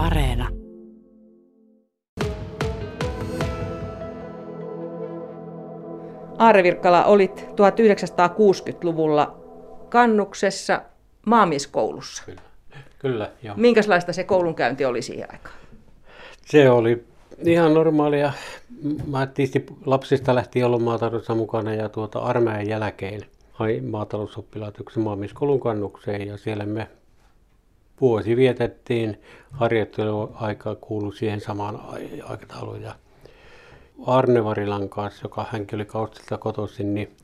Areena. Aare Virkkala, olit 1960-luvulla Kannuksessa maamieskoulussa. Kyllä, kyllä joo. Minkälaista se koulunkäynti oli siihen aikaan? Se oli ihan normaalia. Mä tietysti lapsista lähti olla maataloudessa mukana ja tuota armeijan jälkeen hain maatalousoppilaitoksen maamieskoulun kannukseen ja siellä me vuosi vietettiin. Harjoitteluaika kuului siihen samaan aikatauluun ja Arne Varilan kanssa, joka hänkin oli kaustilta kotoisin, niin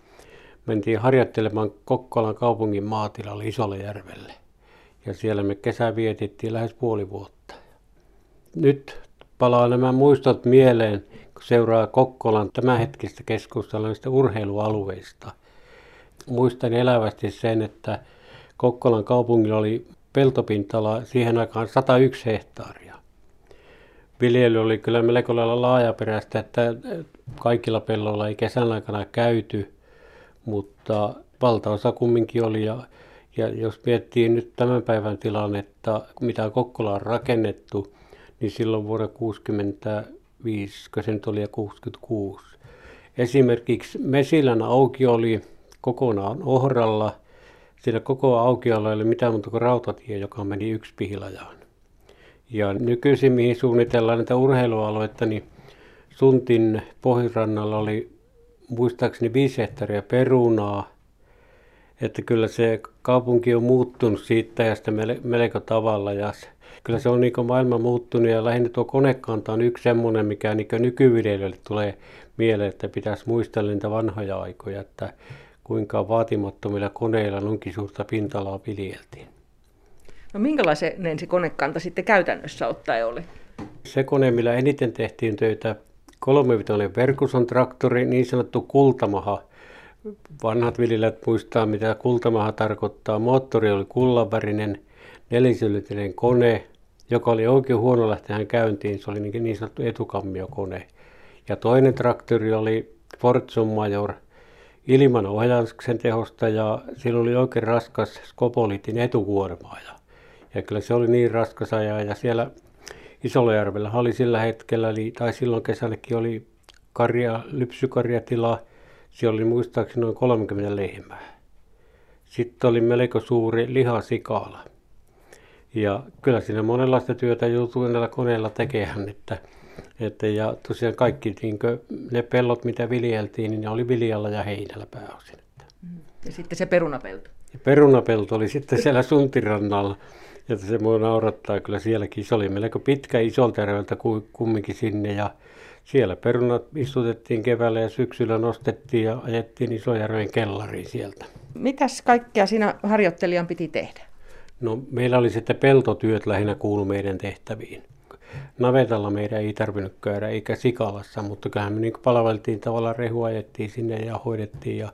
mentiin harjoittelemaan Kokkolan kaupungin maatilalle Isolle järvelle. Ja siellä me kesä vietettiin lähes puoli vuotta. Nyt palaa nämä muistot mieleen, kun seuraa Kokkolan tämänhetkistä keskustelua näistä urheilualueista. Muistan elävästi sen, että Kokkolan kaupungilla oli peltopintala siihen aikaan 101 hehtaaria. Viljely oli kyllä melko lailla laajaperäistä, että kaikilla pelloilla ei kesän aikana käyty, mutta valtaosa kumminkin oli. Ja, ja jos miettii nyt tämän päivän tilannetta, mitä Kokkola on rakennettu, niin silloin vuonna 65, kun se nyt oli ja 66. Esimerkiksi Mesilän auki oli kokonaan ohralla. Siinä koko aukiolla ei ole mitään muuta kuin rautatie, joka meni yksi Pihilajaan. Ja nykyisin, mihin suunnitellaan näitä urheilualueita, niin Suntin pohjirannalla oli muistaakseni viisi hehtaaria perunaa. Että kyllä se kaupunki on muuttunut siitä ja sitä melko tavalla. Ja se, kyllä se on niin maailma muuttunut ja lähinnä tuo konekanta on yksi semmoinen, mikä niin nykyviljelijöille tulee mieleen, että pitäisi muistella niitä vanhoja aikoja, että kuinka vaatimattomilla koneilla nunkin suurta pinta-alaa viljeltiin. No minkälainen se konekanta sitten käytännössä ottaen oli? Se kone, millä eniten tehtiin töitä, kolmevitoinen Verkuson traktori, niin sanottu kultamaha. Vanhat viljelijät muistaa, mitä kultamaha tarkoittaa. Moottori oli kullanvärinen, nelisylitinen kone, joka oli oikein huono lähteä käyntiin. Se oli niin, niin sanottu etukammiokone. Ja toinen traktori oli Fortsun Major ilman ohjauksen tehosta ja sillä oli oikein raskas skopolitin etukuormaaja. Ja kyllä se oli niin raskas ajaa ja siellä Isolajärvellä oli sillä hetkellä, eli, tai silloin kesänäkin oli karja, lypsykarjatila. Siellä oli muistaakseni noin 30 lehmää. Sitten oli melko suuri lihasikala. Ja kyllä siinä monenlaista työtä joutui näillä koneilla tekemään, että, että ja tosiaan kaikki niin ne pellot, mitä viljeltiin, niin ne oli viljalla ja heinällä pääosin. Ja sitten se perunapelto. Ja perunapelto oli sitten siellä suntirannalla. Ja se mua naurattaa kyllä sielläkin. Se oli melko pitkä Isolterveltä kumminkin sinne ja siellä perunat istutettiin keväällä ja syksyllä nostettiin ja ajettiin Isojärven kellariin sieltä. Mitäs kaikkea siinä harjoittelijan piti tehdä? No meillä oli sitten peltotyöt lähinnä kuulu meidän tehtäviin. Navetalla meidän ei tarvinnut käydä eikä sikalassa, mutta kyllähän me niin palveltiin tavallaan rehua ajettiin sinne ja hoidettiin. Ja,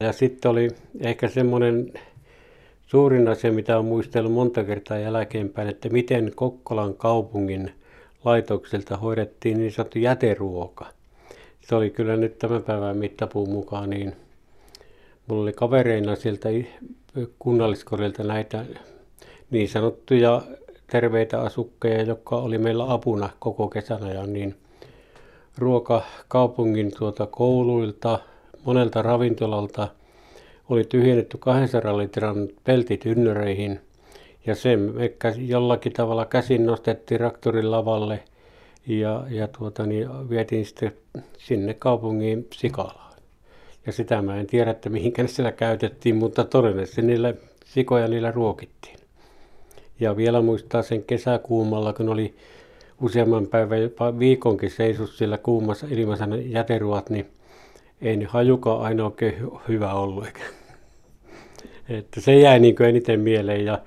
ja sitten oli ehkä semmoinen suurin asia, mitä on muistellut monta kertaa jälkeenpäin, että miten Kokkolan kaupungin laitokselta hoidettiin niin sanottu jäteruoka. Se oli kyllä nyt tämän päivän mittapuun mukaan, niin mulla oli kavereina sieltä kunnalliskorilta näitä niin sanottuja terveitä asukkeja, jotka oli meillä apuna koko kesän ajan, niin ruoka kaupungin tuota kouluilta, monelta ravintolalta – oli tyhjennetty 200 litran peltit ynnöreihin ja se me jollakin tavalla käsin nostettiin traktorin lavalle ja, ja tuota, niin vietiin sitten sinne kaupungiin Sikalaan. Ja sitä mä en tiedä, että mihinkä siellä käytettiin, mutta todennäköisesti niillä sikoja niillä ruokittiin. Ja vielä muistaa sen kesäkuumalla, kun oli useamman päivän, jopa viikonkin seisus sillä kuumassa ilmassa jäteruot, niin ei ne hajukaan aina oikein hyvä ollut. Eikä. Että se jäi niin eniten mieleen, ja,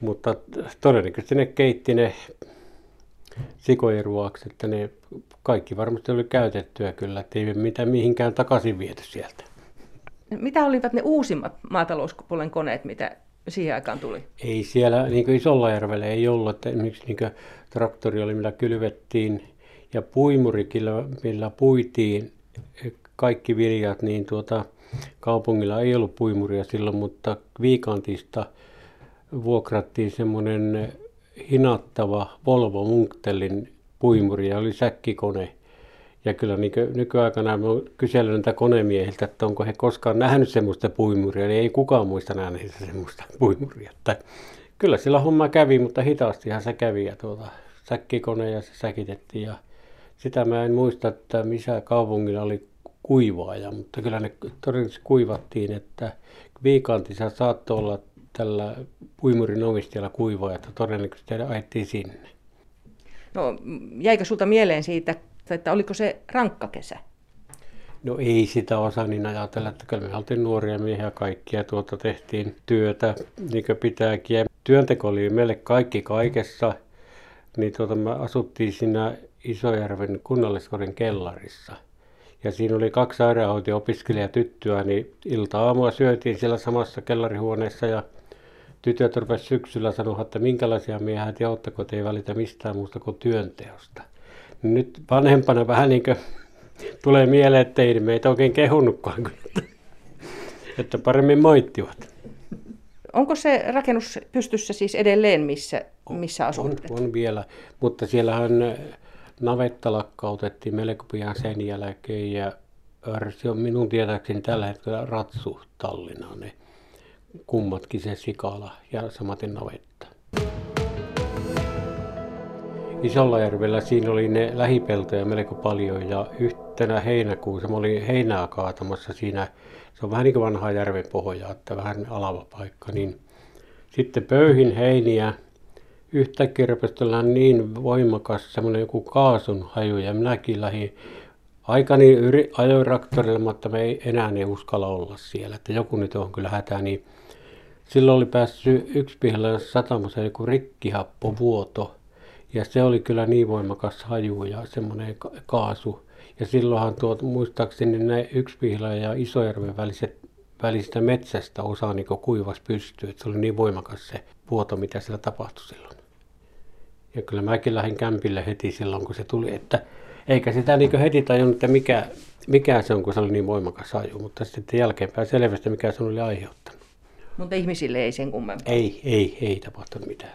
mutta todennäköisesti ne keitti ne sikojen ruoaksi, että ne kaikki varmasti oli käytettyä kyllä, että ei mitään mihinkään takaisin viety sieltä. Mitä olivat ne uusimmat maatalouspuolen koneet, mitä siihen aikaan tuli? Ei siellä, niin kuin Isollajärvellä ei ollut, että esimerkiksi niin traktori oli, millä kylvettiin, ja puimurikin, millä puitiin kaikki viljat, niin tuota, kaupungilla ei ollut puimuria silloin, mutta Viikantista vuokrattiin semmoinen hinattava Volvo Munktelin puimuri ja oli säkkikone. Ja kyllä niin nykyaikana mä kysellyt näitä konemiehiltä, että onko he koskaan nähnyt semmoista puimuria, niin ei kukaan muista nähneensä semmoista puimuria. Että kyllä sillä homma kävi, mutta hitaastihan se kävi ja tuota, säkkikone ja se säkitettiin ja sitä mä en muista, että missä kaupungilla oli kuivaaja, mutta kyllä ne todennäköisesti kuivattiin, että viikantissa saattoi olla tällä puimurin omistajalla kuivaaja, että todennäköisesti ajettiin sinne. No jäikö sulta mieleen siitä, että oliko se rankka kesä? No ei sitä osaa niin ajatella, että kyllä me oltiin nuoria miehiä kaikkia, tuota tehtiin työtä niin kuin pitääkin. Työnteko oli meille kaikki kaikessa, niin tuota, me asuttiin siinä Isojärven kunnalliskodin kellarissa. Ja siinä oli kaksi sairaanhoitaja-opiskelijatyttöä, niin ilta-aamua syötiin siellä samassa kellarihuoneessa ja tytöt rupesivat syksyllä sanoa, että minkälaisia miehiä te olette, kun te ei välitä mistään muusta kuin työnteosta. Nyt vanhempana vähän niin kuin tulee mieleen, että ei meitä oikein kehunnutkaan, että paremmin moittivat. Onko se rakennus pystyssä siis edelleen, missä, missä asutte? On, on vielä, mutta siellähän navetta lakkautettiin melko pian sen jälkeen ja Örsi on minun tietääkseni tällä hetkellä ratsutallina ne kummatkin se sikala ja samaten navetta. Isollajärvellä siinä oli ne lähipeltoja melko paljon ja yhtenä heinäkuussa mä olin heinää kaatamassa siinä, se on vähän niin kuin vanhaa järven pohjaa, että vähän alava paikka, niin sitten pöyhin heiniä. Yhtäkkiä rupesi niin voimakas semmoinen joku kaasun haju ja minäkin lähdin aikani yri, ajoin traktorilla, mutta me ei enää ei uskalla olla siellä, että joku nyt on kyllä hätä, niin silloin oli päässyt yksi pihalla satamassa joku rikkihappovuoto ja se oli kyllä niin voimakas haju ja semmoinen kaasu. Ja silloinhan tuot, muistaakseni ne Yksipihla ja Isojärven väliset, välistä metsästä osa niin kuivas pystyy. Että se oli niin voimakas se vuoto, mitä siellä tapahtui silloin. Ja kyllä mäkin lähdin kämpille heti silloin, kun se tuli, että eikä sitä niin heti tajunnut, että mikä, mikä se on, kun se oli niin voimakas haju, mutta sitten jälkeenpäin selvästi, mikä se oli aiheuttanut. Mutta ihmisille ei sen kummempaa. Ei, ei, ei tapahtunut mitään.